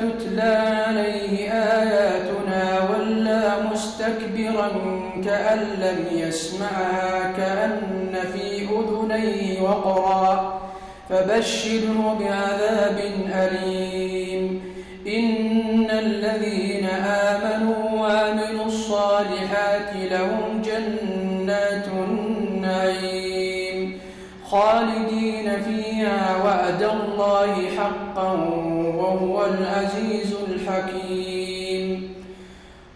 تتلى عليه آياتنا ولى مستكبرا كأن لم يسمعها كأن في أذنيه وقرا فبشره بعذاب أليم. إن الذين آمنوا وعملوا الصالحات لهم خالدين فيها وعد الله حقا وهو العزيز الحكيم.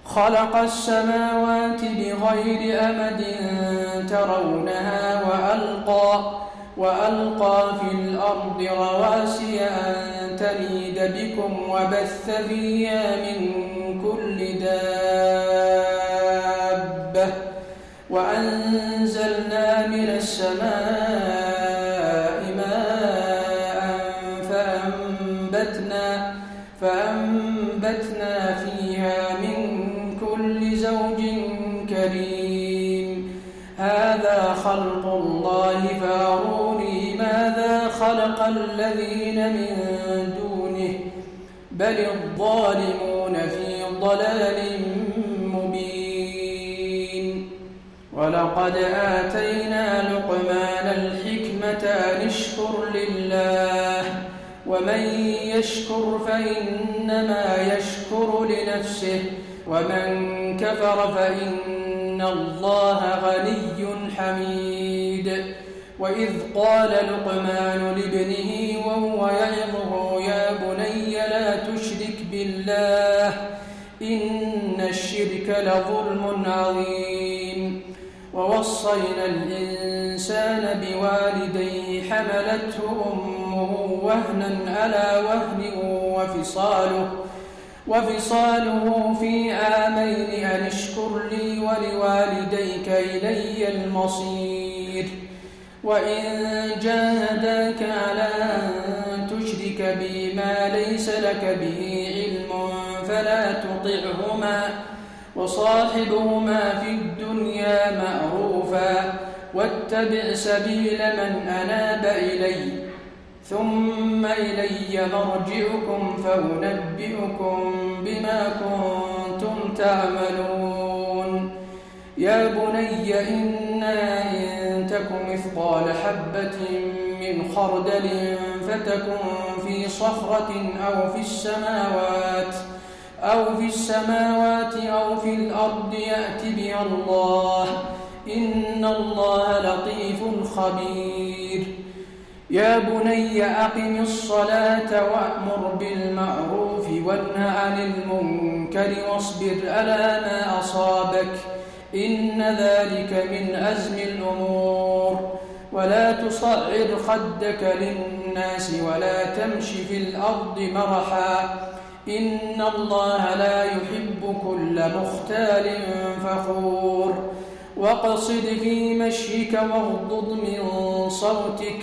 خلق السماوات بغير أمد ترونها وألقى وألقى في الأرض رواسي أن تميد بكم وبث فيها من كل دابة. وأنزلنا من السماء فأنبتنا فيها من كل زوج كريم. هذا خلق الله فاروني ماذا خلق الذين من دونه. بل الظالمون في ضلال مبين. ولقد آتينا لقمان الحكمة أن اشكر لله. ومن يشكر فإنما يشكر لنفسه ومن كفر فإن الله غني حميد. وإذ قال لقمان لابنه وهو يعظه يا بني لا تشرك بالله إن الشرك لظلم عظيم. ووصينا الإنسان بوالديه حملته أمه وهنا على وهن وفصاله وفصاله في عامين أن اشكر لي ولوالديك إلي المصير. وإن جاهداك على أن تشرك بي ما ليس لك به علم فلا تطعهما وصاحبهما في الدنيا معروفا واتبع سبيل من أناب إلي. ثم إلي مرجعكم فأنبئكم بما كنتم تعملون. يا بني إنا إن تك مثقال حبة من خردل فتكن في صخرة أو في السماوات أو في السماوات أو في الأرض يأت بها الله. إن الله لطيف خبير. يا بني أقم الصلاة وأمر بالمعروف وانه عن المنكر واصبر على ما أصابك إن ذلك من أزم الأمور ولا تصعر خدك للناس ولا تمش في الأرض مرحا إن الله لا يحب كل مختال فخور واقصد في مشيك واغضض من صوتك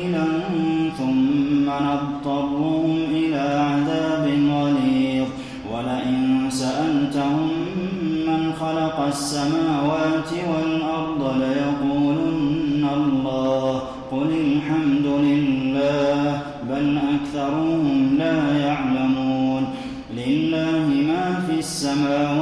السماوات والأرض ليقولن الله قل الحمد لله بل أكثرهم لا يعلمون لله ما في السماوات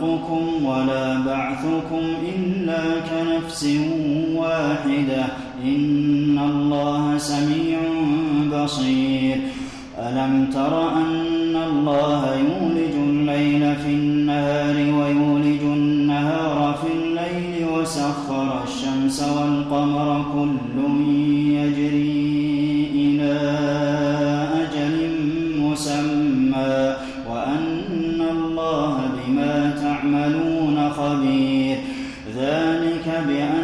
خلقكم ولا بعثكم إلا كنفس واحدة. إن الله سميع بصير. ألم تر أن الله يولج تعملون خبير. ذلك بأن